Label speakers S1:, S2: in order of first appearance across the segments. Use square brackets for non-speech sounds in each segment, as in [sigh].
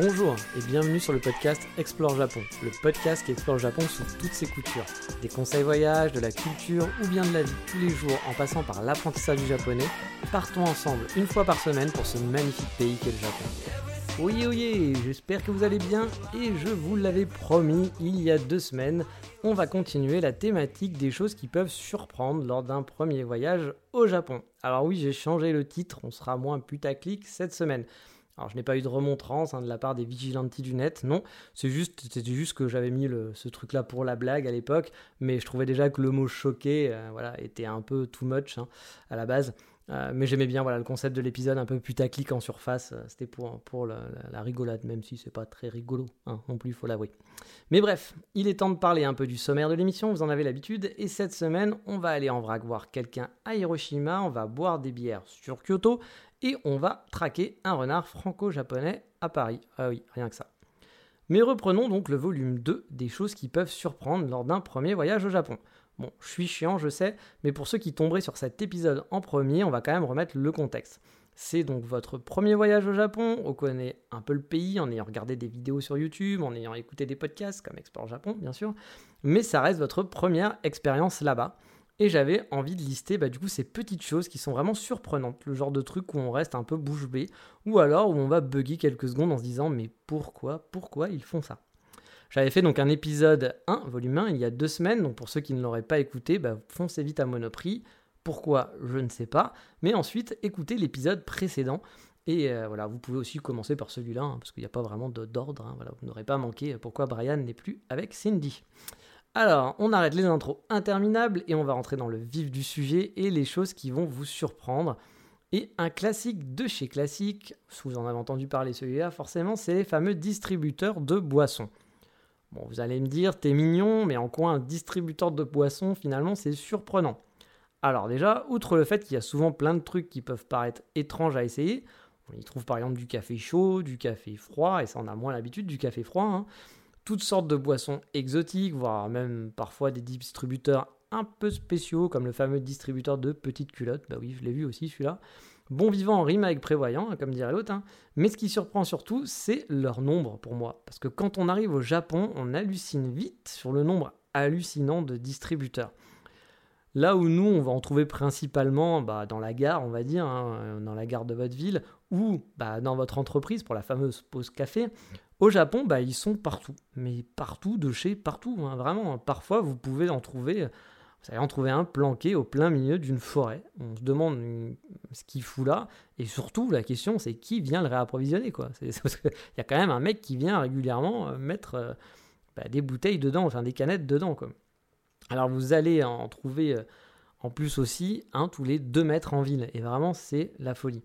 S1: Bonjour et bienvenue sur le podcast Explore Japon, le podcast qui explore le Japon sous toutes ses coutures. Des conseils voyage, de la culture ou bien de la vie tous les jours en passant par l'apprentissage du japonais, partons ensemble une fois par semaine pour ce magnifique pays qu'est le Japon. Oui, oui, j'espère que vous allez bien et je vous l'avais promis il y a deux semaines, on va continuer la thématique des choses qui peuvent surprendre lors d'un premier voyage au Japon. Alors oui, j'ai changé le titre, on sera moins putaclic cette semaine. Alors je n'ai pas eu de remontrance hein, de la part des vigilantes du net, non, c'est juste, c'était juste que j'avais mis ce truc-là pour la blague à l'époque, mais je trouvais déjà que le mot choqué, euh, voilà, était un peu too much hein, à la base. Euh, mais j'aimais bien voilà, le concept de l'épisode un peu putaclic en surface. Euh, c'était pour, pour la, rigolade, même si c'est pas très rigolo hein, non plus, il faut l'avouer. Mais bref, il est temps de parler un peu du sommaire de l'émission, vous en avez l'habitude. Et cette semaine, on va aller en vrac voir quelqu'un à Hiroshima, on va boire des bières sur Kyoto et on va traquer un renard franco-japonais à Paris. Ah oui, rien que ça. Mais reprenons donc le volume 2 des choses qui peuvent surprendre lors d'un premier voyage au Japon. Bon, je suis chiant, je sais, mais pour ceux qui tomberaient sur cet épisode en premier, on va quand même remettre le contexte. C'est donc votre premier voyage au Japon, on connaît un peu le pays en ayant regardé des vidéos sur YouTube, en ayant écouté des podcasts comme Explore Japon bien sûr, mais ça reste votre première expérience là-bas. Et j'avais envie de lister bah, du coup ces petites choses qui sont vraiment surprenantes, le genre de truc où on reste un peu bouche bée, ou alors où on va bugger quelques secondes en se disant mais pourquoi, pourquoi ils font ça? J'avais fait donc un épisode 1, volume 1, il y a deux semaines, donc pour ceux qui ne l'auraient pas écouté, bah, foncez vite à Monoprix. Pourquoi? Je ne sais pas. Mais ensuite, écoutez l'épisode précédent. Et euh, voilà, vous pouvez aussi commencer par celui-là, hein, parce qu'il n'y a pas vraiment d'ordre. Hein, voilà, vous n'aurez pas manqué pourquoi Brian n'est plus avec Cindy. Alors, on arrête les intros interminables et on va rentrer dans le vif du sujet et les choses qui vont vous surprendre. Et un classique de chez classique, vous en avez entendu parler celui-là forcément, c'est les fameux distributeurs de boissons. Bon, vous allez me dire, t'es mignon, mais en quoi un distributeur de boissons, finalement, c'est surprenant? Alors déjà, outre le fait qu'il y a souvent plein de trucs qui peuvent paraître étranges à essayer, on y trouve par exemple du café chaud, du café froid, et ça on a moins l'habitude du café froid, hein toutes sortes de boissons exotiques, voire même parfois des distributeurs un peu spéciaux, comme le fameux distributeur de petites culottes. Bah oui, je l'ai vu aussi celui-là. Bon vivant rime avec prévoyant, comme dirait l'autre. Hein. Mais ce qui surprend surtout, c'est leur nombre pour moi. Parce que quand on arrive au Japon, on hallucine vite sur le nombre hallucinant de distributeurs. Là où nous, on va en trouver principalement bah, dans la gare, on va dire, hein, dans la gare de votre ville, ou bah, dans votre entreprise pour la fameuse pause café, au Japon, bah, ils sont partout. Mais partout, de chez partout, hein, vraiment. Parfois, vous pouvez en trouver, vous allez en trouver un planqué au plein milieu d'une forêt. On se demande ce qu'il fout là. Et surtout, la question, c'est qui vient le réapprovisionner, quoi. C'est [laughs] y a quand même un mec qui vient régulièrement euh, mettre euh, bah, des bouteilles dedans, enfin des canettes dedans, quoi. Alors, vous allez en trouver euh, en plus aussi un tous les deux mètres en ville. Et vraiment, c'est la folie.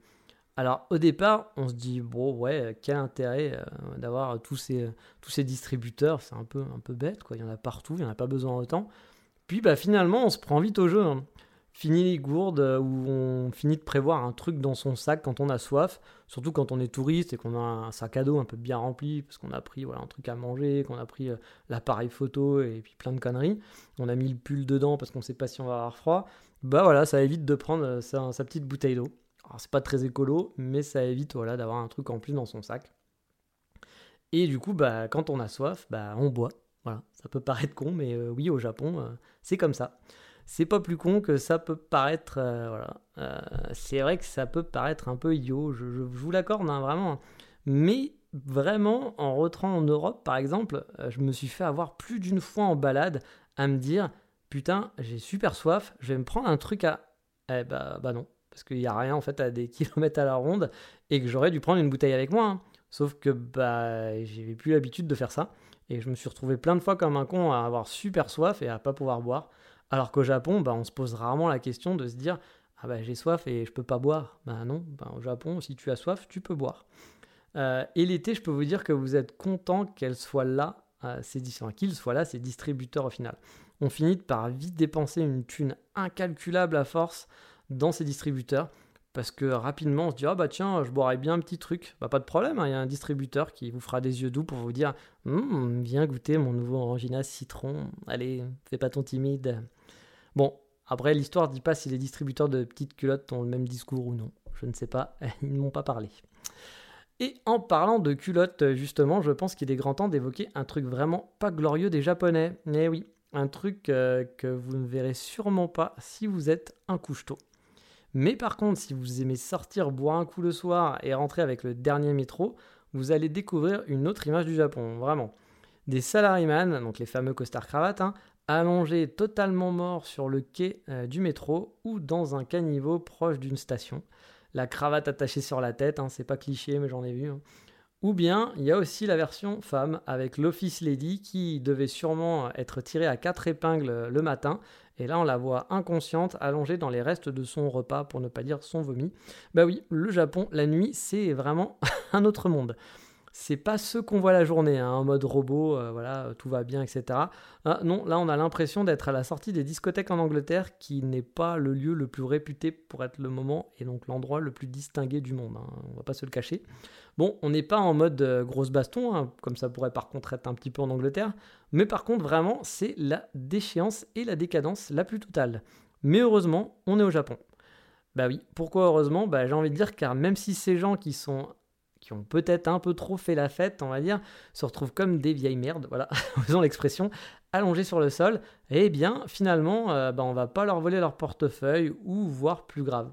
S1: Alors au départ, on se dit bon ouais, quel intérêt d'avoir tous ces, tous ces distributeurs, c'est un peu, un peu bête quoi, il y en a partout, il n'y en a pas besoin autant. Puis bah finalement, on se prend vite au jeu. Hein. Fini les gourdes euh, où on finit de prévoir un truc dans son sac quand on a soif, surtout quand on est touriste et qu'on a un sac à dos un peu bien rempli parce qu'on a pris voilà un truc à manger, qu'on a pris euh, l'appareil photo et puis plein de conneries. On a mis le pull dedans parce qu'on sait pas si on va avoir froid. Bah voilà, ça évite de prendre sa petite bouteille d'eau. Alors c'est pas très écolo, mais ça évite d'avoir un truc en plus dans son sac. Et du coup, bah, quand on a soif, bah, on boit. Voilà, ça peut paraître con, mais euh, oui, au Japon, euh, c'est comme ça. C'est pas plus con que ça peut paraître. Euh, voilà, c'est vrai que ça peut paraître un peu idiot. Je, vous l'accorde, hein, vraiment. Mais vraiment, en rentrant en Europe, par exemple, je me suis fait avoir plus d'une fois en balade à me dire, putain, j'ai super soif, je vais me prendre un truc à. Eh bah, bah non, parce qu'il n'y a rien en fait à des [laughs] kilomètres à la ronde et que j'aurais dû prendre une bouteille avec moi. Hein. Sauf que bah j'avais plus l'habitude de faire ça et je me suis retrouvé plein de fois comme un con à avoir super soif et à pas pouvoir boire. Alors qu'au Japon, bah, on se pose rarement la question de se dire Ah bah j'ai soif et je peux pas boire. Bah non, bah, au Japon, si tu as soif, tu peux boire. Euh, et l'été, je peux vous dire que vous êtes content qu'elle soit là, euh, ces soient là, ces distributeurs au final. On finit par vite dépenser une thune incalculable à force dans ces distributeurs. Parce que rapidement, on se dit, ah bah tiens, je boirais bien un petit truc. Bah pas de problème, hein, il y a un distributeur qui vous fera des yeux doux pour vous dire, hum, viens goûter mon nouveau Orangina citron. Allez, fais pas ton timide. Bon, après, l'histoire dit pas si les distributeurs de petites culottes ont le même discours ou non. Je ne sais pas, [laughs] ils ne m'ont pas parlé. Et en parlant de culottes, justement, je pense qu'il est grand temps d'évoquer un truc vraiment pas glorieux des Japonais. Eh oui, un truc euh, que vous ne verrez sûrement pas si vous êtes un couche-tôt. Mais par contre, si vous aimez sortir, boire un coup le soir et rentrer avec le dernier métro, vous allez découvrir une autre image du Japon, vraiment. Des salaryman, donc les fameux costards cravates, hein, allongés totalement morts sur le quai euh, du métro ou dans un caniveau proche d'une station. La cravate attachée sur la tête, hein, c'est pas cliché, mais j'en ai vu. Hein. Ou bien, il y a aussi la version femme avec l'Office Lady qui devait sûrement être tirée à quatre épingles le matin. Et là, on la voit inconsciente, allongée dans les restes de son repas, pour ne pas dire son vomi. Bah oui, le Japon, la nuit, c'est vraiment [laughs] un autre monde c'est pas ce qu'on voit la journée, hein, en mode robot, euh, voilà, tout va bien, etc. Ah, non, là on a l'impression d'être à la sortie des discothèques en Angleterre, qui n'est pas le lieu le plus réputé pour être le moment et donc l'endroit le plus distingué du monde. Hein, on va pas se le cacher. Bon, on n'est pas en mode euh, grosse baston, hein, comme ça pourrait par contre être un petit peu en Angleterre, mais par contre vraiment c'est la déchéance et la décadence la plus totale. Mais heureusement, on est au Japon. Bah oui, pourquoi heureusement? Bah j'ai envie de dire car même si ces gens qui sont qui ont peut-être un peu trop fait la fête, on va dire, se retrouvent comme des vieilles merdes, voilà, [laughs] faisons l'expression, allongés sur le sol, eh bien finalement, euh, bah, on va pas leur voler leur portefeuille ou voire plus grave.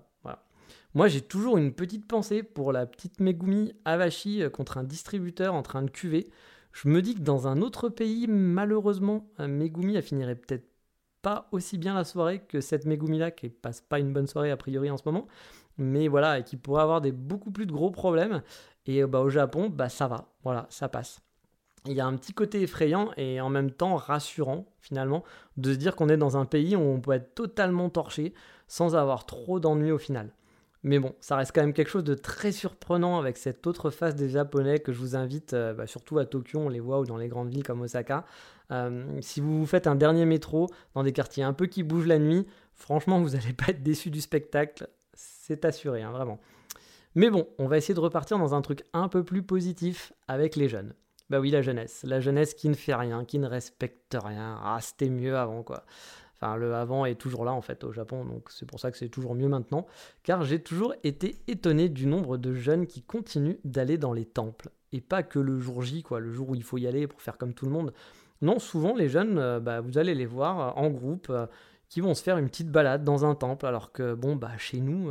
S1: Moi, j'ai toujours une petite pensée pour la petite Megumi Avashi euh, contre un distributeur en train de cuver. Je me dis que dans un autre pays, malheureusement, Megumi a finirait peut-être pas aussi bien la soirée que cette Megumi là qui passe pas une bonne soirée a priori en ce moment mais voilà et qui pourrait avoir des beaucoup plus de gros problèmes et euh, bah, au Japon, bah, ça va, voilà, ça passe. Il y a un petit côté effrayant et en même temps rassurant finalement de se dire qu'on est dans un pays où on peut être totalement torché sans avoir trop d'ennuis au final. Mais bon, ça reste quand même quelque chose de très surprenant avec cette autre face des Japonais que je vous invite, euh, bah, surtout à Tokyo, on les voit, ou dans les grandes villes comme Osaka. Euh, si vous faites un dernier métro dans des quartiers un peu qui bougent la nuit, franchement, vous n'allez pas être déçu du spectacle, assuré, hein, vraiment. Mais bon, on va essayer de repartir dans un truc un peu plus positif avec les jeunes. Bah oui, la jeunesse. La jeunesse qui ne fait rien, qui ne respecte rien. Ah, c'était mieux avant, quoi. Enfin, le avant est toujours là, en fait, au Japon, donc c'est pour ça que c'est toujours mieux maintenant. Car j'ai toujours été étonné du nombre de jeunes qui continuent d'aller dans les temples. Et pas que le jour J, quoi, le jour où il faut y aller pour faire comme tout le monde. Non, souvent, les jeunes, euh, bah, vous allez les voir euh, en groupe, euh, qui vont se faire une petite balade dans un temple, alors que, bon, bah, chez nous,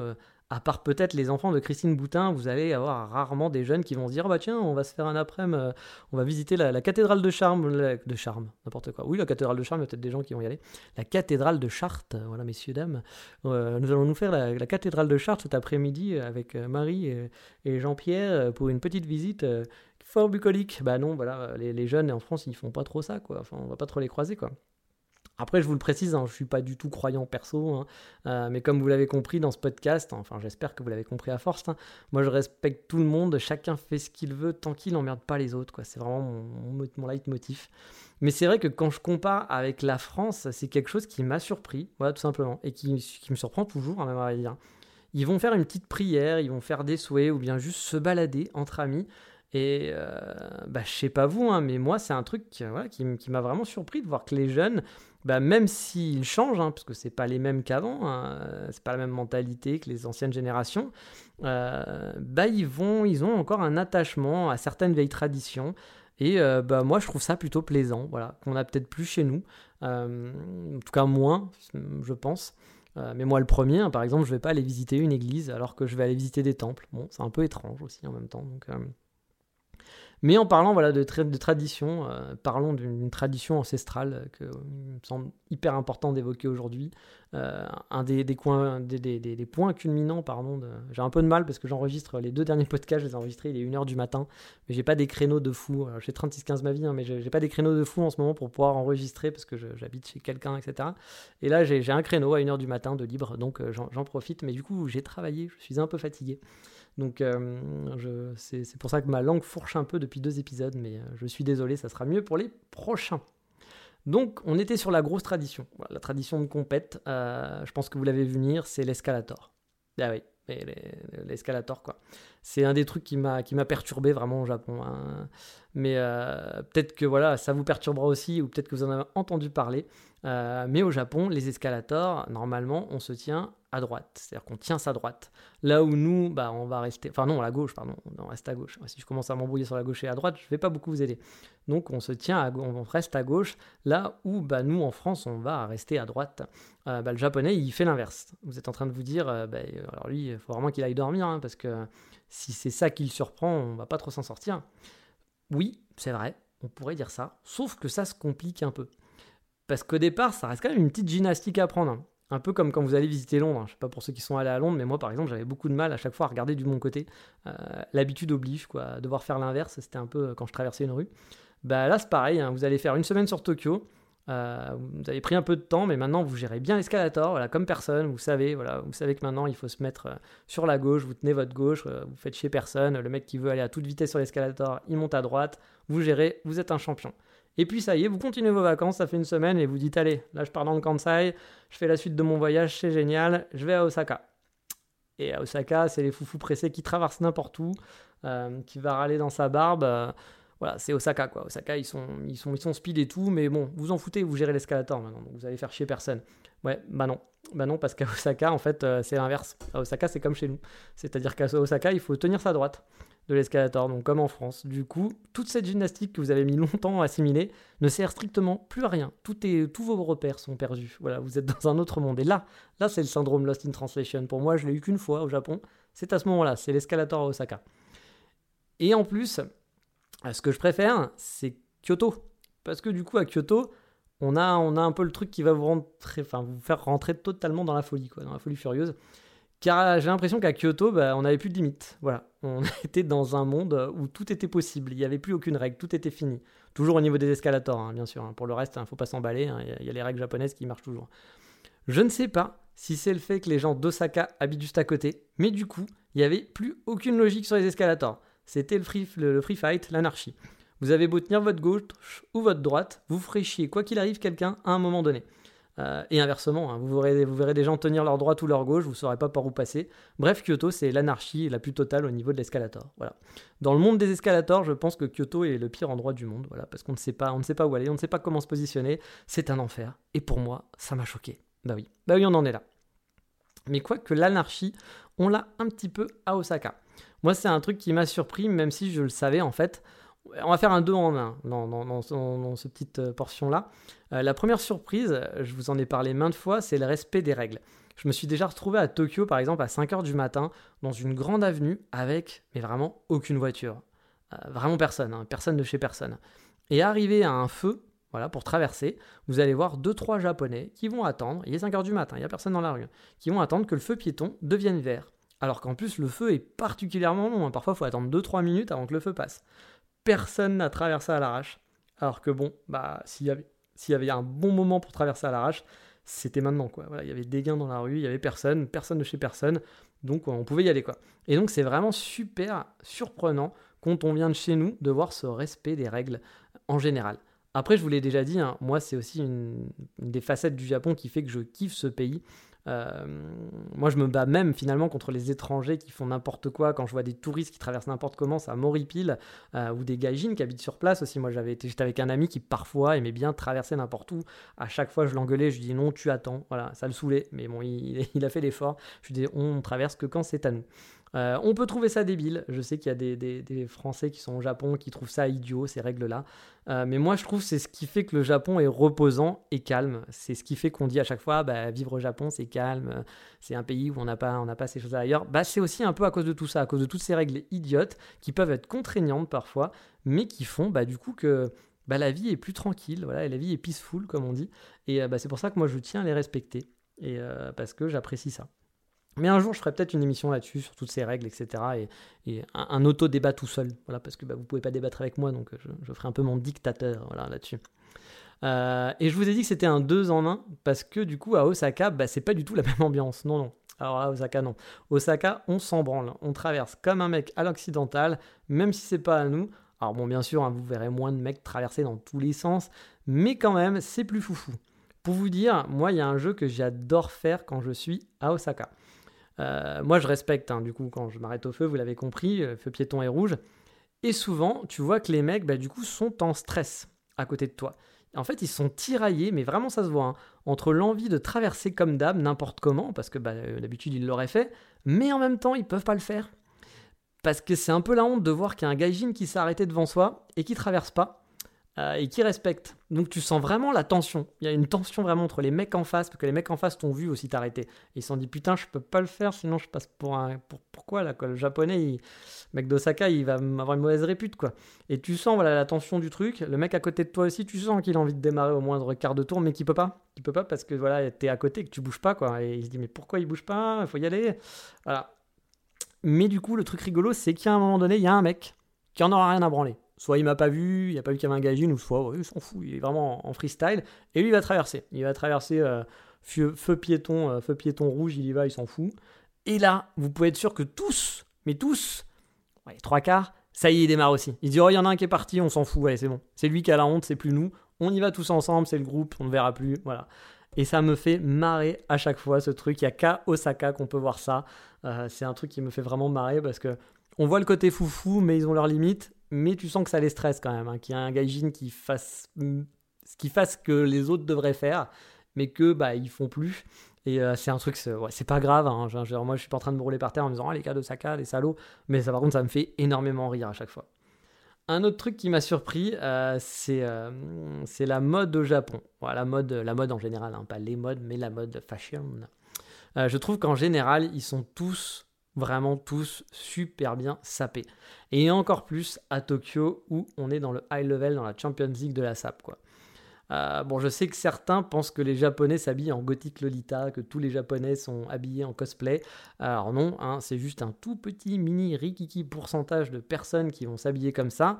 S1: à part peut-être les enfants de Christine Boutin, vous allez avoir rarement des jeunes qui vont se dire bah tiens, on va se faire un après-midi, euh, on va visiter la, cathédrale de Charme, de Charme, n'importe quoi. Oui, la cathédrale de Charme, il y a peut-être des gens qui vont y aller. La cathédrale de Chartres, voilà messieurs dames. Euh, nous allons nous faire la, cathédrale de Chartres cet après-midi avec euh, Marie et, Jean-Pierre pour une petite visite fort bucolique. Bah non, voilà, les, les, jeunes en France, ils font pas trop ça, quoi. Enfin, on va pas trop les croiser, quoi. Après, je vous le précise, hein, je ne suis pas du tout croyant perso, hein. euh, mais comme vous l'avez compris dans ce podcast, enfin j'espère que vous l'avez compris à force, hein, moi je respecte tout le monde, chacun fait ce qu'il veut tant qu'il n'emmerde pas les autres, c'est vraiment mon, mon, leitmotiv. Mais c'est vrai que quand je compare avec la France, c'est quelque chose qui m'a surpris, voilà tout simplement, et qui, me surprend toujours, même à. Ils vont faire une petite prière, ils vont faire des souhaits, ou bien juste se balader entre amis, et euh, bah, je sais pas vous, mais moi c'est un truc qui, qui m'a vraiment surpris de voir que les jeunes bah, même s'ils changent, hein, parce que c'est pas les mêmes qu'avant, hein, c'est pas la même mentalité que les anciennes générations, euh, bah, ils, vont, ils ont encore un attachement à certaines vieilles traditions. Et euh, bah, moi, je trouve ça plutôt plaisant, voilà, qu'on a peut-être plus chez nous, euh, en tout cas moins, je pense. mais moi, le premier, hein, par exemple, je vais pas aller visiter une église alors que je vais aller visiter des temples. Bon, c'est un peu étrange aussi en même temps. Mais en parlant voilà, de, tradition, euh, parlons d'une tradition ancestrale que me semble hyper important d'évoquer aujourd'hui. Euh, un des, des, coins, des, des, points culminants, pardon, j'ai un peu de mal parce que j'enregistre les deux derniers podcasts, je les ai enregistrés, il est 1h du matin, mais j'ai pas des créneaux de fou. J'ai 36-15 ma vie, hein, mais j'ai pas des créneaux de fou en ce moment pour pouvoir enregistrer parce que j'habite chez quelqu'un, etc. Et là, j'ai un créneau à 1h du matin de libre, donc euh, j'en profite, mais du coup, j'ai travaillé, je suis un peu fatigué. Donc euh, c'est pour ça que ma langue fourche un peu depuis deux épisodes, mais je suis désolé, ça sera mieux pour les prochains. Donc on était sur la grosse tradition, la tradition de compète, euh, je pense que vous l'avez vu venir, c'est l'escalator. Ah oui, l'escalator quoi. C'est un des trucs qui m'a qui m'a perturbé vraiment au Japon. Hein. Mais peut-être que voilà, ça vous perturbera aussi, ou peut-être que vous en avez entendu parler. mais au Japon, les escalators, normalement, on se tient à droite, c'est-à-dire qu'on tient sa droite. Là où nous, bah, on va rester, enfin non, à la gauche, pardon, on reste à gauche. Si je commence à m'embrouiller sur la gauche et à droite, je ne vais pas beaucoup vous aider. Donc on se tient, à, on reste à gauche, là où bah, nous, en France, on va rester à droite. Euh, bah, le japonais, il fait l'inverse. Vous êtes en train de vous dire, euh, bah, alors lui, il faut vraiment qu'il aille dormir, hein, parce que si c'est ça qui le surprend, on va pas trop s'en sortir. Oui, c'est vrai, on pourrait dire ça, sauf que ça se complique un peu. Parce qu'au départ, ça reste quand même une petite gymnastique à prendre. Un peu comme quand vous allez visiter Londres. Je sais pas pour ceux qui sont allés à Londres, mais moi par exemple, j'avais beaucoup de mal à chaque fois à regarder du bon côté. Euh, l'habitude oblige, quoi. Devoir faire l'inverse, c'était un peu euh, quand je traversais une rue. Bah là, c'est pareil. Hein. vous allez faire une semaine sur Tokyo. Euh, vous avez pris un peu de temps, mais maintenant vous gérez bien l'escalator, voilà, comme personne. Vous savez, voilà, vous savez que maintenant il faut se mettre sur la gauche. Vous tenez votre gauche, vous faites chier personne. Le mec qui veut aller à toute vitesse sur l'escalator, il monte à droite. Vous gérez, vous êtes un champion. Et puis ça y est, vous continuez vos vacances, ça fait une semaine et vous dites allez, là je pars dans le Kansai, je fais la suite de mon voyage, c'est génial, je vais à Osaka. Et à Osaka, c'est les foufous pressés qui traversent n'importe où, euh, qui va râler dans sa barbe. Euh, voilà, c'est Osaka quoi. Osaka, ils sont, ils sont, ils sont speed et tout, mais bon, vous en foutez, vous gérez l'escalator maintenant, donc vous allez faire chier personne. Ouais, bah non, bah non, parce qu'à [laughs] Osaka, en fait, euh, c'est l'inverse. À Osaka, c'est comme chez nous. C'est-à-dire qu'à Osaka, il faut tenir sa droite de l'escalator, donc comme en France. Du coup, toute cette gymnastique que vous avez mis longtemps à assimiler ne sert strictement plus à rien. Tout tous vos repères sont perdus. Voilà, vous êtes dans un autre monde. Et là, là, c'est le syndrome Lost in Translation. Pour moi, je l'ai eu qu'une fois au Japon. C'est à ce moment-là, c'est l'escalator à Osaka. Et en plus, ce que je préfère, c'est Kyoto. Parce que du coup, à Kyoto, on a, on a un peu le truc qui va vous, faire rentrer totalement dans la folie, dans la folie furieuse. Car j'ai l'impression qu'à Kyoto, bah, on n'avait plus de limites. Voilà. On [laughs] était dans un monde où tout était possible. Il n'y avait plus aucune règle. Tout était fini. Toujours au niveau des escalators, hein, bien sûr. Hein. Pour le reste, il hein, ne faut pas s'emballer. Il y, a les règles japonaises qui marchent toujours. Je ne sais pas si c'est le fait que les gens d'Osaka habitent juste à côté. Mais du coup, il n'y avait plus aucune logique sur les escalators. C'était le free, fight, l'anarchie. Vous avez beau tenir votre gauche ou votre droite, vous ferez chier, quoi qu'il arrive, quelqu'un à un moment donné. Euh, et inversement, hein, vous, verrez, des gens tenir leur droite ou leur gauche, vous ne saurez pas par où passer. Bref, Kyoto, c'est l'anarchie la plus totale au niveau de l'escalator. Voilà. Dans le monde des escalators, je pense que Kyoto est le pire endroit du monde, voilà, parce qu'on ne sait pas, on ne sait pas où aller, on ne sait pas comment se positionner. C'est un enfer. Et pour moi, ça m'a choqué. Bah oui, bah oui, on en est là. Mais quoi que l'anarchie, on l'a un petit peu à Osaka. Moi, c'est un truc qui m'a surpris, même si je le savais en fait. On va faire un 2 en 1 dans, cette petite euh, portion-là. Euh, la première surprise, je vous en ai parlé maintes fois, c'est le respect des règles. Je me suis déjà retrouvé à Tokyo, par exemple, à 5h du matin, dans une grande avenue, avec, mais vraiment, aucune voiture. Euh, vraiment personne, hein, personne de chez personne. Et arrivé à un feu, voilà, pour traverser, vous allez voir 2-3 japonais qui vont attendre, il est 5h du matin, il n'y a personne dans la rue, qui vont attendre que le feu piéton devienne vert. Alors qu'en plus, le feu est particulièrement long, hein. parfois il faut attendre 2-3 minutes avant que le feu passe personne n'a traversé à l'arrache. Alors que bon, bah, s'il y avait, un bon moment pour traverser à l'arrache, c'était maintenant quoi. Il y avait des gains dans la rue, il y avait personne, personne de chez personne, donc on pouvait y aller quoi. Et donc c'est vraiment super surprenant quand on vient de chez nous de voir ce respect des règles en général. Après, je vous l'ai déjà dit, hein, moi c'est aussi une, des facettes du Japon qui fait que je kiffe ce pays. Euh, moi, je me bats même finalement contre les étrangers qui font n'importe quoi. Quand je vois des touristes qui traversent n'importe comment, ça m'horripile. Euh, ou des gaijins qui habitent sur place aussi. Moi, j'avais été, j'étais avec un ami qui parfois aimait bien traverser n'importe où. À chaque fois, je l'engueulais, je lui dis non, tu attends. Voilà, ça le saoulait. Mais bon, il, [laughs] a fait l'effort. Je lui dis on traverse que quand c'est à nous. Euh, on peut trouver ça débile. Je sais qu'il y a des, Français qui sont au Japon qui trouvent ça idiot, ces règles-là. Euh, mais moi, je trouve c'est ce qui fait que le Japon est reposant et calme. C'est ce qui fait qu'on dit à chaque fois, bah, vivre au Japon, c'est calme. C'est un pays où on n'a pas, pas ces choses-là ailleurs. Bah, c'est aussi un peu à cause de tout ça, à cause de toutes ces règles idiotes qui peuvent être contraignantes parfois, mais qui font bah, du coup que bah, la vie est plus tranquille, voilà, et la vie est peaceful, comme on dit. Et euh, bah, c'est pour ça que moi, je tiens à les respecter, et, parce que j'apprécie ça. Mais un jour, je ferai peut-être une émission là-dessus, sur toutes ces règles, etc. Et, un, auto-débat tout seul. Voilà, parce que bah, vous ne pouvez pas débattre avec moi, donc je, ferai un peu mon dictateur là-dessus. Euh, et je vous ai dit que c'était un 2 en 1, parce que du coup, à Osaka, bah, c'est pas du tout la [laughs] même ambiance. Non, non. Alors à Osaka, non. Osaka, on s'en branle. On traverse comme un mec à l'occidental, même si c'est pas à nous. Alors bon, bien sûr, hein, vous verrez moins de mecs traverser dans tous les sens, mais quand même, c'est plus foufou. Pour vous dire, moi, il y a un jeu que j'adore faire quand je suis à Osaka. Euh, moi, je respecte, hein, du coup, quand je m'arrête au feu, vous l'avez compris, euh, feu piéton et rouge. Et souvent, tu vois que les mecs, bah, du coup, sont en stress à côté de toi. En fait, ils sont tiraillés, mais vraiment ça se voit, hein, entre l'envie de traverser comme d'hab, n'importe comment, parce que bah, euh, d'habitude ils l'auraient fait, mais en même temps ils peuvent pas le faire. Parce que c'est un peu la honte de voir qu'il y a un gaijin qui s'est arrêté devant soi et qui traverse pas. Euh, et qui respecte. Donc tu sens vraiment la tension. Il y a une tension vraiment entre les mecs en face, parce que les mecs en face t'ont vu aussi t'arrêter. Ils se sont dit putain, je peux pas le faire, sinon je passe pour un. Pour, pourquoi là Le japonais, le mec d'Osaka, il va avoir une mauvaise répute quoi. Et tu sens voilà la tension du truc. Le mec à côté de toi aussi, tu sens qu'il a envie de démarrer au moindre quart de tour, mais qu'il peut pas. Il peut pas parce que voilà, t'es à côté, que tu bouges pas quoi. Et il se dit mais pourquoi il bouge pas? Il faut y aller. Voilà. Mais du coup, le truc rigolo, c'est qu'à un moment donné, il y a un mec qui en aura rien à branler. Soit il m'a pas vu, il a pas vu qu'il y avait un gagine, ou soit il s'en fout, il est vraiment en freestyle. Et lui, il va traverser. Il va traverser euh, feu, piéton, euh, feu piéton rouge, il y va, il s'en fout. Et là, vous pouvez être sûr que tous, mais tous, ouais, trois quarts, ça y est, il démarre aussi. Il dit, oh, il y en a un qui est parti, on s'en fout, ouais, c'est bon. C'est lui qui a la honte, c'est plus nous. On y va tous ensemble, c'est le groupe, on ne verra plus, voilà. Et ça me fait marrer à chaque fois ce truc. Il n'y a qu'à Osaka qu'on peut voir ça. Euh, c'est un truc qui me fait vraiment marrer parce que on voit le côté foufou, mais ils ont leurs limites mais tu sens que ça les stresse quand même, hein, qu'il y a un gaijin qui fasse ce que les autres devraient faire, mais que bah ils font plus. Et euh, c'est un truc, c'est pas grave. Hein, moi, je suis pas en train de me rouler par terre en me disant ah les cas de Saka, les salauds. Mais ça, par contre, ça me fait énormément rire à chaque fois. Un autre truc qui m'a surpris, euh, euh, c'est la mode au Japon. La mode, la mode en général, hein, pas les modes, mais la mode fashion. je trouve qu'en général, ils sont tous vraiment tous super bien sapés. Et encore plus à Tokyo où on est dans le high level, dans la Champions League de la SAP. Quoi. Euh, bon, je sais que certains pensent que les Japonais s'habillent en gothique Lolita, que tous les Japonais sont habillés en cosplay. Alors non, hein, c'est juste un tout petit mini rikiki pourcentage de personnes qui vont s'habiller comme ça.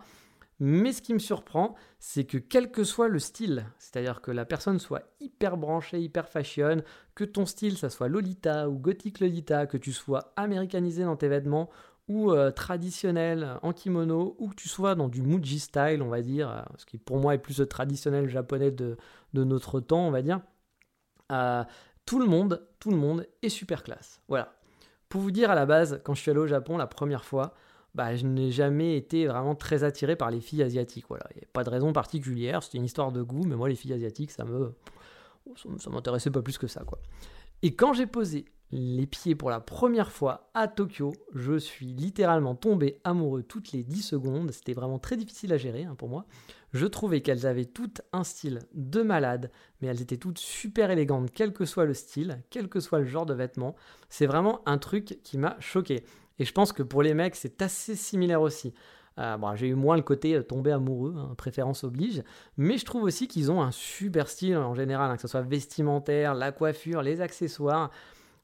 S1: Mais ce qui me surprend, c'est que quel que soit le style, c'est-à-dire que la personne soit hyper branchée, hyper fashion, que ton style, ça soit Lolita ou gothique Lolita, que tu sois américanisé dans tes vêtements ou euh, traditionnel en kimono, ou que tu sois dans du Muji style, on va dire, euh, ce qui pour moi est plus le traditionnel japonais de, notre temps, on va dire. Euh, tout le monde, tout le monde est super classe. Voilà. Pour vous dire à la base, quand je suis allé au Japon la première fois, bah, je n'ai jamais été vraiment très attiré par les filles asiatiques. Voilà, il n'y a pas de raison particulière, c'était une histoire de goût, mais moi les filles asiatiques, ça me, ça m'intéressait pas plus que ça, quoi. Et quand j'ai posé les pieds pour la première fois à Tokyo, je suis littéralement tombé amoureux toutes les 10 secondes. C'était vraiment très difficile à gérer hein, pour moi. Je trouvais qu'elles avaient toutes un style de malade, mais elles étaient toutes super élégantes, quel que soit le style, quel que soit le genre de vêtements. C'est vraiment un truc qui m'a choqué. Et je pense que pour les mecs, c'est assez similaire aussi. Euh, bon, j'ai eu moins le côté euh, tomber amoureux, hein, préférence oblige, mais je trouve aussi qu'ils ont un super style en général, hein, que ce soit vestimentaire, la coiffure, les accessoires.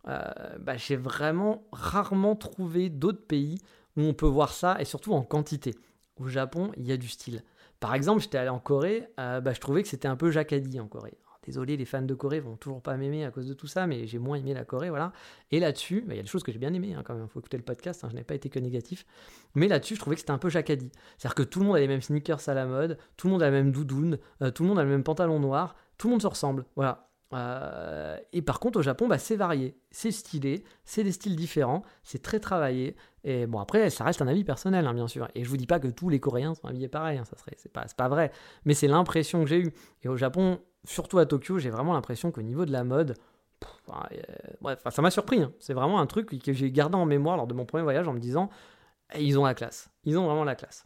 S1: Euh, bah, j'ai vraiment rarement trouvé d'autres pays où on peut voir ça, et surtout en quantité. Au Japon, il y a du style. Par exemple, j'étais allé en Corée, bah, je trouvais que c'était un peu jacadi en Corée. Désolé, les fans de Corée vont toujours pas m'aimer à cause de tout ça, mais j'ai moins aimé la Corée, voilà. Et là-dessus, bah, il y a des choses que j'ai bien aimées hein, quand même. Il faut écouter le podcast, hein, je n'ai pas été que négatif. Mais là-dessus, je trouvais que c'était un peu jacadi. C'est-à-dire que tout le monde a les mêmes sneakers à la mode, tout le monde a la même doudoune, euh, tout le monde a le même pantalon noir, tout le monde se ressemble, voilà. Euh, et par contre, au Japon, bah, c'est varié, c'est stylé, c'est des styles différents, c'est très travaillé. Et bon, après, ça reste un avis personnel, hein, bien sûr. Et je vous dis pas que tous les Coréens sont habillés pareil, ça serait, c'est pas vrai. Mais c'est l'impression que j'ai eue. Et au Japon, surtout à Tokyo, j'ai vraiment l'impression qu'au niveau de la mode, bref, ça m'a surpris. Hein. C'est vraiment un truc que j'ai gardé en mémoire lors de mon premier voyage en me disant eh, ils ont la classe. Ils ont vraiment la classe.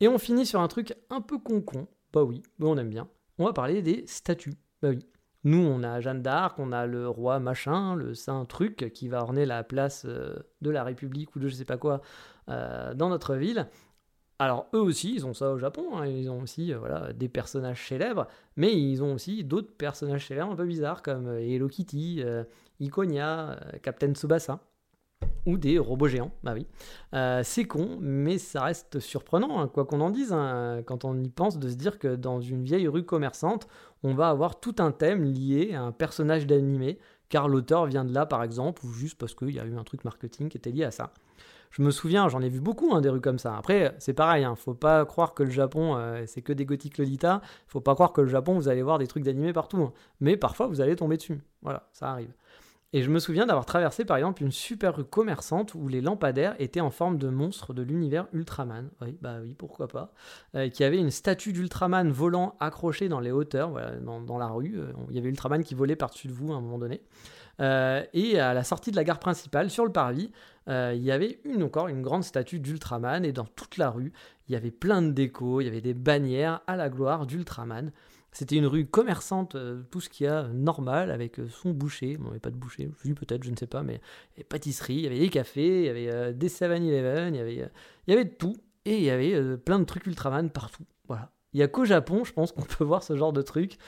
S1: Et on finit sur un truc un peu con-con. Bah oui, mais on aime bien. On va parler des statues. Bah oui. Nous, on a Jeanne d'Arc, on a le roi machin, le saint truc qui va orner la place euh, de la République ou de je sais pas quoi euh, dans notre ville. Alors eux aussi, ils ont ça au Japon, hein. ils ont aussi euh, voilà, des personnages célèbres, mais ils ont aussi d'autres personnages célèbres un peu bizarres comme Hello Kitty, Iconia, Captain Tsubasa ou des robots géants, bah oui. c'est con, mais ça reste surprenant, hein, quoi qu'on en dise, hein, quand on y pense, de se dire que dans une vieille rue commerçante, on va avoir tout un thème lié à un personnage d'animé, car l'auteur vient de là par exemple, ou juste parce qu'il y a eu un truc marketing qui était lié à ça. Je me souviens, j'en ai vu beaucoup hein, des rues comme ça. Après, c'est pareil, hein, faut pas croire que le Japon, euh, c'est que des gothiques Lolita. Faut pas croire que le Japon, vous allez voir des trucs d'animé partout. Hein. Mais parfois, vous allez tomber dessus. Voilà, ça arrive. Et je me souviens d'avoir traversé par exemple une super rue commerçante où les lampadaires étaient en forme de monstres de l'univers Ultraman. Oui, bah oui, pourquoi pas. Euh, qui avait une statue d'Ultraman volant accrochée dans les hauteurs, dans, la rue. Euh, il y avait Ultraman qui volait par-dessus de vous à un moment donné. Euh, et à la sortie de la gare principale, sur le parvis, il y avait une encore une grande statue d'Ultraman. Et dans toute la rue, il y avait plein de décos, il y avait des bannières à la gloire d'Ultraman. C'était une rue commerçante, euh, tout ce qu'il y a normal, avec euh, son boucher. Bon, il n'y avait pas de boucher, vu peut-être, je ne sais pas, mais il y avait pâtisserie, il y avait des cafés, il y avait euh, des 7-Eleven, il y avait, il y avait de tout. Et il y avait plein de trucs Ultraman partout. Il n'y a qu'au Japon, je pense, qu'on [laughs] peut voir ce genre de trucs.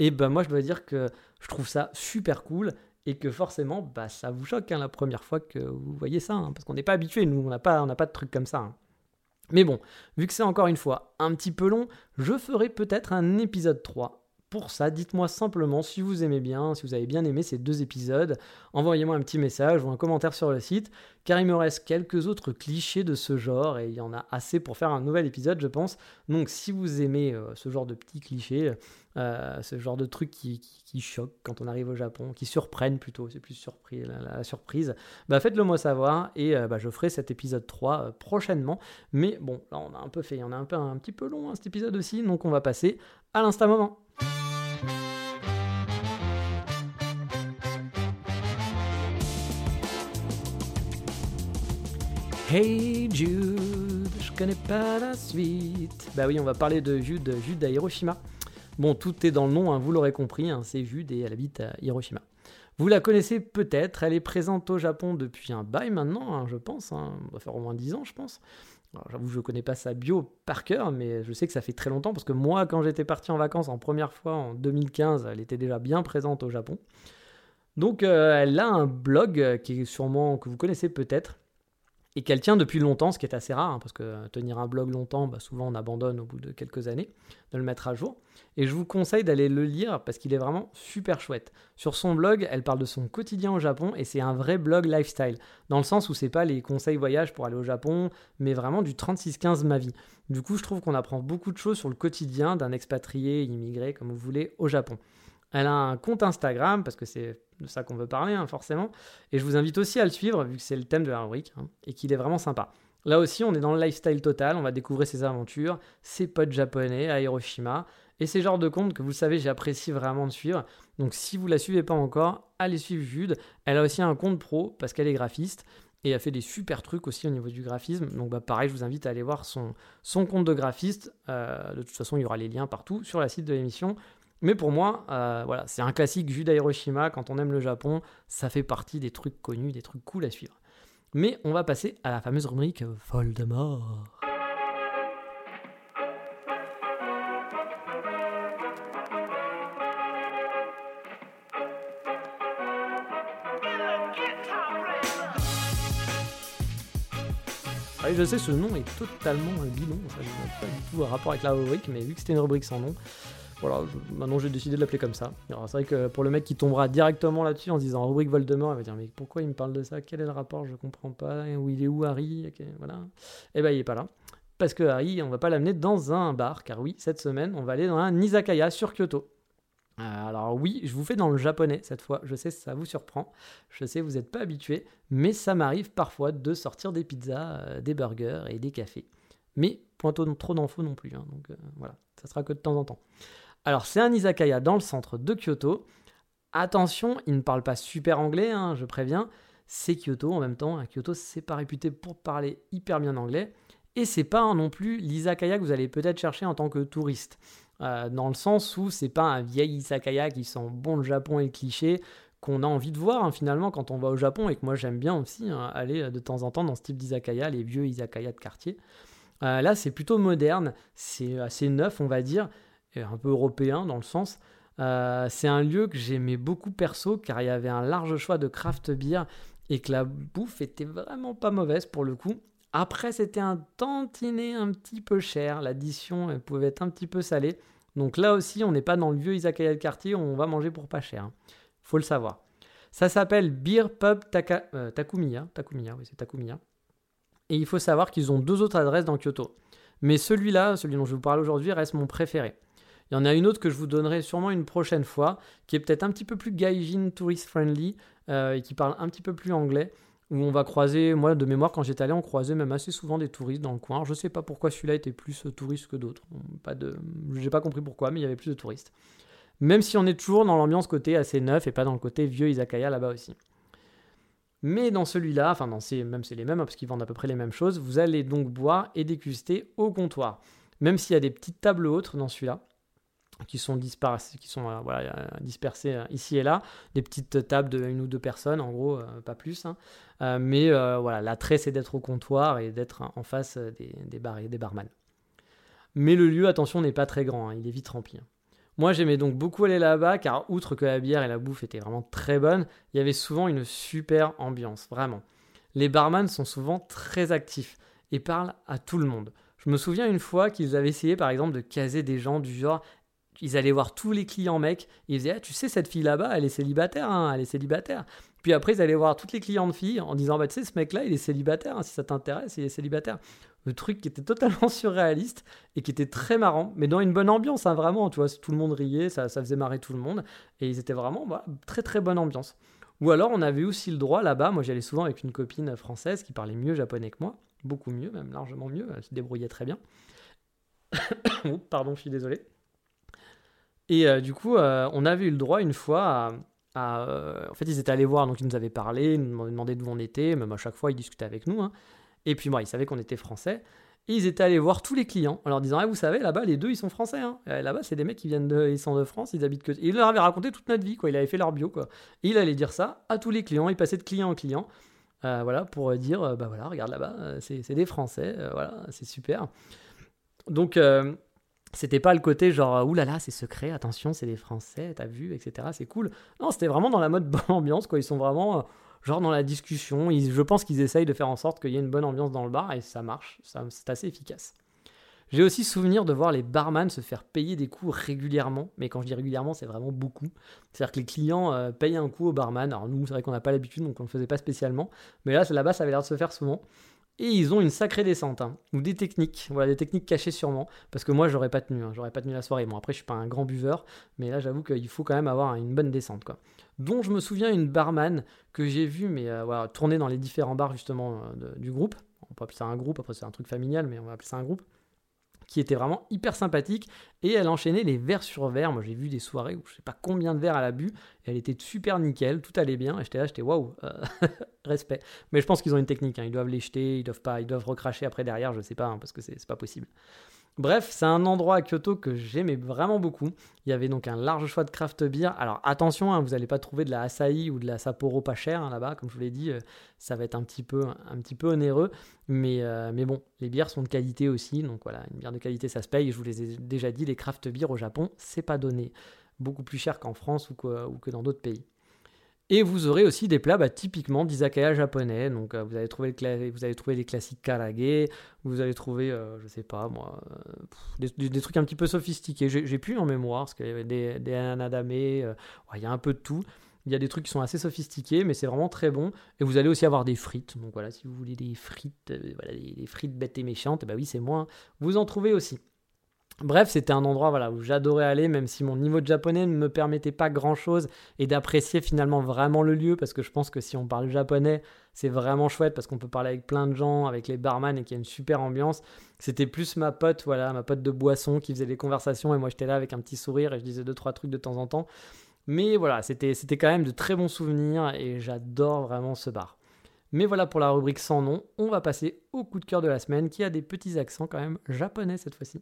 S1: Et ben moi, je dois dire que je trouve ça super cool et que forcément, bah, ça vous choque hein, la première fois que vous voyez ça, hein, parce qu'on n'est pas habitué, nous, on n'a pas, pas de trucs comme ça. Hein. Mais bon, vu que c'est encore une fois un petit peu long, je ferai peut-être un épisode 3 pour ça, dites-moi simplement si vous aimez bien, si vous avez bien aimé ces deux épisodes, envoyez-moi un petit message ou un commentaire sur le site, car il me reste quelques autres clichés de ce genre et il y en a assez pour faire un nouvel épisode, je pense. Donc si vous aimez euh, ce genre de petits clichés, euh, ce genre de trucs qui, qui, choquent quand on arrive au Japon, qui surprennent plutôt, c'est plus surpris, la, surprise, bah faites-le moi savoir et euh, bah, je ferai cet épisode 3 prochainement. Mais bon, là on a un peu fait, on a un peu un petit peu long hein, cet épisode aussi, donc on va passer à l'instant moment. Hey Jude, je connais pas la suite. Bah oui, on va parler de Jude, Jude à Hiroshima. Bon, tout est dans le nom, hein, vous l'aurez compris, hein, c'est Jude et elle habite à Hiroshima. Vous la connaissez peut-être, elle est présente au Japon depuis un bail maintenant, hein, je pense, on va faire au moins 10 ans, je pense. J'avoue, je ne connais pas sa bio par cœur, mais je sais que ça fait très longtemps parce que moi, quand j'étais parti en vacances en première fois en 2015, elle était déjà bien présente au Japon. Donc, euh, elle a un blog qui est sûrement que vous connaissez peut-être, et qu'elle tient depuis longtemps, ce qui est assez rare, hein, parce que tenir un blog longtemps, bah, souvent on abandonne au bout de quelques années de le mettre à jour. Et je vous conseille d'aller le lire parce qu'il est vraiment super chouette. Sur son blog, elle parle de son quotidien au Japon et c'est un vrai blog lifestyle, dans le sens où c'est pas les conseils voyage pour aller au Japon, mais vraiment du 36-15 ma vie. Du coup, je trouve qu'on apprend beaucoup de choses sur le quotidien d'un expatrié, immigré, comme vous voulez, au Japon. Elle a un compte Instagram, parce que c'est de ça qu'on veut parler, hein, forcément. Et je vous invite aussi à le suivre, vu que c'est le thème de la rubrique, hein, et qu'il est vraiment sympa. Là aussi, on est dans le lifestyle total, on va découvrir ses aventures, ses potes japonais à Hiroshima, et c'est genre de compte que vous savez, j'apprécie vraiment de suivre. Donc si vous la suivez pas encore, allez suivre Jude. Elle a aussi un compte pro, parce qu'elle est graphiste, et elle fait des super trucs aussi au niveau du graphisme. Donc bah, pareil, je vous invite à aller voir son, son compte de graphiste. Euh, de toute façon, il y aura les liens partout sur la site de l'émission. Mais pour moi, euh, voilà, c'est un classique Jude Hiroshima. Quand on aime le Japon, ça fait partie des trucs connus, des trucs cool à suivre. Mais on va passer à la fameuse rubrique Voldemort. je sais, ce nom est totalement bidon, ça n'a pas du tout un rapport avec la rubrique, mais vu que c'était une rubrique sans nom, voilà, maintenant j'ai décidé de l'appeler comme ça. C'est vrai que pour le mec qui tombera directement là-dessus en se disant rubrique Voldemort, il va dire mais pourquoi il me parle de ça? Quel est le rapport? Je comprends pas. Où il est où Harry? Voilà. Et eh ben il est pas là. Parce que Harry, on va pas l'amener dans un bar, car oui, cette semaine, on va aller dans un izakaya sur Kyoto. Euh, alors oui, je vous fais dans le japonais cette fois. Je sais, ça vous surprend. Je sais, vous n'êtes pas habitué, mais ça m'arrive parfois de sortir des pizzas, euh, des burgers et des cafés. Mais point trop d'infos non plus. Hein, donc euh, voilà, ça sera que de temps en temps. Alors, c'est un izakaya dans le centre de Kyoto. Attention, ils ne parlent pas super anglais, hein, je préviens. C'est Kyoto en même temps. Kyoto, c'est pas réputé pour parler hyper bien anglais. Et c'est pas non plus l'izakaya que vous allez peut-être chercher en tant que touriste. Euh, dans le sens où c'est pas un vieil izakaya qui sent bon le Japon et le cliché qu'on a envie de voir hein, finalement quand on va au Japon et que moi j'aime bien aussi hein, aller de temps en temps dans ce type d'izakaya, les vieux izakaya de quartier. Euh, là c'est plutôt moderne, c'est assez neuf on va dire, un peu européen dans le sens. Euh, c'est un lieu que j'aimais beaucoup perso car il y avait un large choix de craft beer et que la bouffe était vraiment pas mauvaise pour le coup. Après, c'était un tantinet un petit peu cher. L'addition pouvait être un petit peu salée. Donc là aussi, on n'est pas dans le vieux izakaya de quartier on va manger pour pas cher. Hein. Faut le savoir. Ça s'appelle Beer Pub euh, Takumiya. Takumiya, oui, c'est Takumiya. Et il faut savoir qu'ils ont deux autres adresses dans Kyoto. Mais celui-là, celui dont je vous parle aujourd'hui, reste mon préféré. Il y en a une autre que je vous donnerai sûrement une prochaine fois, qui est peut-être un petit peu plus gaijin, tourist friendly, euh, et qui parle un petit peu plus anglais où on va croiser, moi de mémoire quand j'étais allé, on croisait même assez souvent des touristes dans le coin. Je sais pas pourquoi celui-là était plus euh, touriste que d'autres. Pas de, j'ai pas compris pourquoi, mais il y avait plus de touristes. Même si on est toujours dans l'ambiance côté assez neuf et pas dans le côté vieux izakaya là-bas aussi. Mais dans celui-là, enfin dans ces, même c'est les mêmes hein, parce qu'ils vendent à peu près les mêmes choses, vous allez donc boire et déguster au comptoir. Même s'il y a des petites tables autres dans celui-là, qui sont, dispersés, qui sont euh, voilà, euh, dispersées euh, ici et là, des petites tables de une ou deux personnes, en gros, pas plus. Hein. mais voilà, l'attrait, c'est d'être au comptoir et d'être en face des, des et des barman. Mais le lieu, attention, n'est pas très grand, hein, il est vite rempli. Hein. Moi, j'aimais donc beaucoup aller là-bas, car outre que la bière et la bouffe étaient vraiment très bonnes, il y avait souvent une super ambiance, vraiment. Les barman sont souvent très actifs et parlent à tout le monde. Je me souviens une fois qu'ils avaient essayé par exemple de caser des gens du genre ils allaient voir tous les clients mecs, ils disaient ah, tu sais cette fille là-bas, elle est célibataire, hein, elle est célibataire. Puis après ils allaient voir toutes les clientes filles en disant bah tu sais ce mec là il est célibataire, hein, si ça t'intéresse il est célibataire. Le truc qui était totalement [laughs] surréaliste et qui était très marrant, mais dans une bonne ambiance, hein, vraiment, tu vois, tout le monde riait, ça, ça faisait marrer tout le monde, et ils étaient vraiment bah, très très bonne ambiance. Ou alors on avait aussi le droit là-bas, moi j'allais souvent avec une copine française qui parlait mieux japonais que moi, beaucoup mieux, même largement mieux, elle se débrouillait très bien. [coughs] pardon, je suis désolé. Et euh, du coup, euh, on avait eu le droit une fois à. Euh, en fait, ils étaient allés voir, donc ils nous avaient parlé, ils nous demandaient d'où on était, même à chaque fois, ils discutaient avec nous. Hein. Et puis, moi, ils savaient qu'on était français. Et ils étaient allés voir tous les clients en leur disant ah, Vous savez, là-bas, les deux, ils sont français. Hein. Là-bas, c'est des mecs qui viennent ils sont de France, ils habitent que. Et il leur avait raconté toute notre vie, quoi. Il avait fait leur bio, quoi. Et il allait dire ça à tous les clients. Il passait de client en client. voilà, pour dire Bah voilà, regarde là-bas, c'est des Français. voilà, c'est super. Donc. C'était pas le côté genre oulala, c'est secret, attention, c'est des Français, t'as vu, etc. C'est cool. Non, c'était vraiment dans la mode bonne ambiance, quoi. Ils sont vraiment euh, genre dans la discussion. je pense qu'ils essayent de faire en sorte qu'il y ait une bonne ambiance dans le bar et ça marche. c'est assez efficace. J'ai aussi souvenir de voir les barman se faire payer des coups régulièrement. Mais quand je dis régulièrement, c'est vraiment beaucoup. C'est-à-dire que les clients euh, payent un coup au barman. Alors nous, c'est vrai qu'on n'a pas l'habitude, donc on ne le faisait pas spécialement. Mais là, là-bas, ça avait l'air de se faire souvent. Et ils ont une sacrée descente, hein, ou des techniques, voilà, des techniques cachées sûrement, parce que moi j'aurais pas tenu, hein, j'aurais pas tenu la soirée. Bon après je suis pas un grand buveur, mais là j'avoue qu'il faut quand même avoir une bonne descente quoi. Dont je me souviens une barman que j'ai vue, mais euh, voilà, tourner dans les différents bars justement euh, du groupe. On peut appeler ça un groupe, après c'est un truc familial, mais on va appeler ça un groupe qui était vraiment hyper sympathique. Et elle enchaînait les verres sur verres. Moi, j'ai vu des soirées où je sais pas combien de verres elle a bu. Et elle était super nickel, tout allait bien. Et j'étais là, j'étais waouh, euh, [laughs] respect. Mais je pense qu'ils ont une technique. Hein. Ils doivent les jeter, ils doivent pas, ils doivent recracher après derrière, je sais pas, hein, parce que c'est pas possible. Bref, c'est un endroit à Kyoto que j'aimais vraiment beaucoup. Il y avait donc un large choix de craft beer. Alors attention, hein, vous n'allez pas trouver de la Asahi ou de la Sapporo pas cher hein, là-bas, comme je vous l'ai dit, euh, ça va être un petit peu, un petit peu onéreux. Mais, euh, mais bon, les bières sont de qualité aussi, donc voilà, une bière de qualité ça se paye. Je vous les ai déjà dit, les craft beer au Japon, c'est pas donné. Beaucoup plus cher qu'en France ou que dans d'autres pays. Et vous aurez aussi des plats bah, typiquement d'izakaya japonais. Donc euh, vous, allez trouver vous allez trouver des classiques karage, vous allez trouver, euh, je sais pas moi, euh, des, trucs un petit peu sophistiqués. J'ai plus en mémoire, parce qu'il y avait des, des anadame, il y a un peu de tout. Il y a des trucs qui sont assez sophistiqués, mais c'est vraiment très bon. Et vous allez aussi avoir des frites. Donc voilà, si vous voulez des frites, voilà, des, frites bêtes et méchantes, bah oui, c'est moi. Vous en trouvez aussi. Bref, c'était un endroit où j'adorais aller, même si mon niveau de japonais ne me permettait pas grand-chose et d'apprécier finalement vraiment le lieu, parce que je pense que si on parle japonais, c'est vraiment chouette, parce qu'on peut parler avec plein de gens, avec les barman, et qu'il y a une super ambiance. C'était plus ma pote, voilà, ma pote de boisson qui faisait les conversations, et moi j'étais là avec un petit sourire, et je disais deux, trois trucs de temps en temps. Mais voilà, c'était quand même de très bons souvenirs et j'adore vraiment ce bar. Mais voilà pour la rubrique sans nom, on va passer au coup de cœur de la semaine qui a des petits accents quand même japonais cette fois-ci.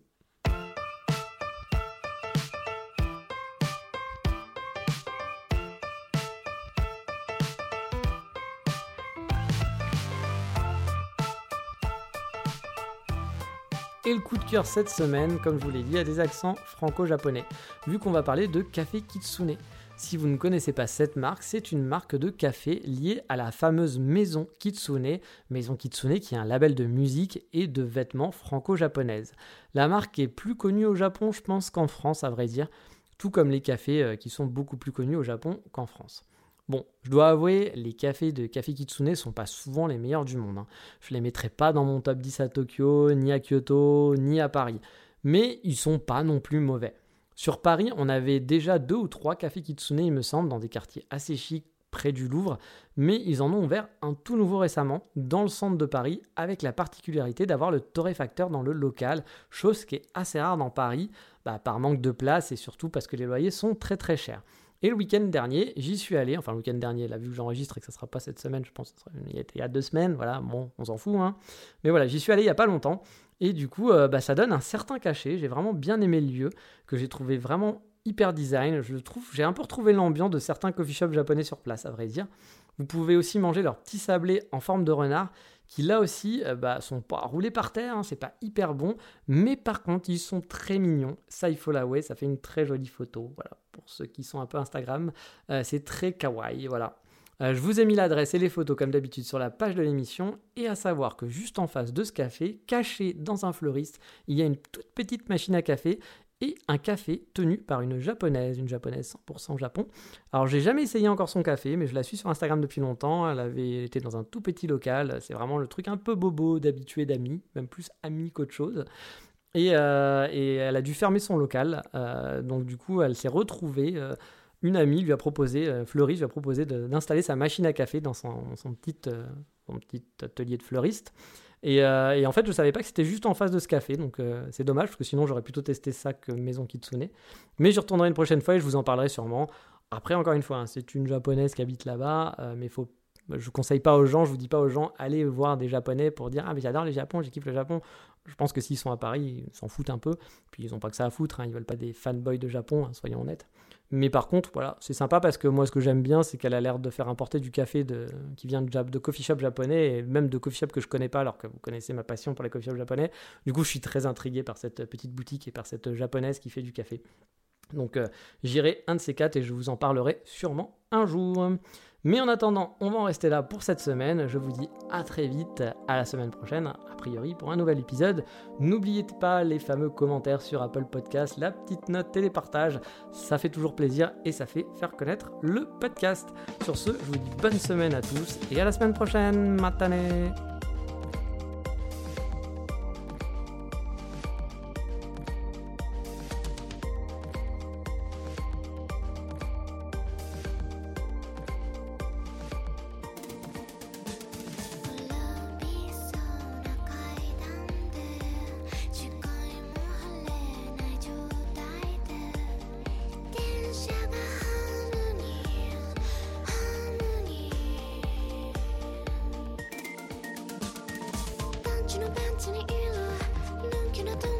S1: Et le coup de cœur cette semaine, comme je vous l'ai dit, a des accents franco-japonais, vu qu'on va parler de café Kitsune. Si vous ne connaissez pas cette marque, c'est une marque de café liée à la fameuse maison Kitsune, maison Kitsune qui est un label de musique et de vêtements franco-japonaises. La marque est plus connue au Japon, je pense, qu'en France, à vrai dire, tout comme les cafés euh, qui sont beaucoup plus connus au Japon qu'en France. Bon, je dois avouer, les cafés de Café Kitsune sont pas souvent les meilleurs du monde. Hein. Je les mettrai pas dans mon top 10 à Tokyo, ni à Kyoto, ni à Paris. Mais ils sont pas non plus mauvais. Sur Paris, on avait déjà deux ou trois cafés Kitsune, il me semble, dans des quartiers assez chics près du Louvre, mais ils en ont ouvert un tout nouveau récemment dans le centre de Paris avec la particularité d'avoir le torréfacteur dans le local, chose qui est assez rare dans Paris, bah, par manque de place et surtout parce que les loyers sont très très chers. Et le week-end dernier, j'y suis allé, enfin le week-end dernier, là, vu que j'enregistre et que ça sera pas cette semaine, je pense, il y a deux semaines, voilà, bon, on s'en fout, hein. Mais voilà, j'y suis allé il y a pas longtemps, et du coup, euh, bah, ça donne un certain cachet, j'ai vraiment bien aimé le lieu, que j'ai trouvé vraiment hyper design, je trouve, j'ai un peu retrouvé l'ambiance de certains coffee shops japonais sur place, à vrai dire. Vous pouvez aussi manger leurs petits sablés en forme de renard, qui là aussi euh, bah, sont pas roulés par terre, hein, c'est pas hyper bon, mais par contre ils sont très mignons. Ça il faut l'avouer, ça fait une très jolie photo. Voilà, pour ceux qui sont un peu Instagram, euh, c'est très kawaii. Voilà. Euh, je vous ai mis l'adresse et les photos comme d'habitude sur la page de l'émission et à savoir que juste en face de ce café, caché dans un fleuriste, il y a une toute petite machine à café et un café tenu par une japonaise, une japonaise 100% Japon. Alors j'ai jamais essayé encore son café, mais je la suis sur Instagram depuis longtemps. Elle avait été dans un tout petit local. C'est vraiment le truc un peu bobo d'habitué d'amis, même plus ami qu'autre chose. Et, euh, elle a dû fermer son local. Euh, donc du coup, elle s'est retrouvée. Euh, une amie lui a proposé, Fleury lui a proposé d'installer sa machine à café dans son, son, petit, son petit atelier de fleuriste. Euh, et, en fait, je savais pas que c'était juste en face de ce café, donc euh, c'est dommage parce que sinon j'aurais plutôt testé ça que Maison Kitsune. Mais je retournerai une prochaine fois et je vous en parlerai sûrement. Après, encore une fois, hein, c'est une japonaise qui habite là-bas, euh, mais faut je conseille pas aux gens, je vous dis pas aux gens, allez voir des japonais pour dire ah mais j'adore les Japon, j'ai le Japon. Je pense que s'ils sont à Paris, ils s'en foutent un peu. Puis ils ont pas que ça à foutre, hein, ils veulent pas des fanboys de Japon, hein, soyons honnêtes. Mais par contre, voilà, c'est sympa parce que moi, ce que j'aime bien, c'est qu'elle a l'air de faire importer du café qui vient de, coffee shop japonais et même de coffee shop que je connais pas, alors que vous connaissez ma passion pour les coffee shop japonais. Du coup, je suis très intrigué par cette petite boutique et par cette japonaise qui fait du café. Donc, euh, j'irai un de ces quatre et je vous en parlerai sûrement un jour. Mais en attendant, on va en rester là pour cette semaine. Je vous dis à très vite, à la semaine prochaine, a priori pour un nouvel épisode. N'oubliez pas les fameux commentaires sur Apple Podcast, la petite note et les partages. Ça fait toujours plaisir et ça fait faire connaître le podcast. Sur ce, je vous dis bonne semaine à tous et à la semaine prochaine. Matane
S2: のパンツに色分岐のトン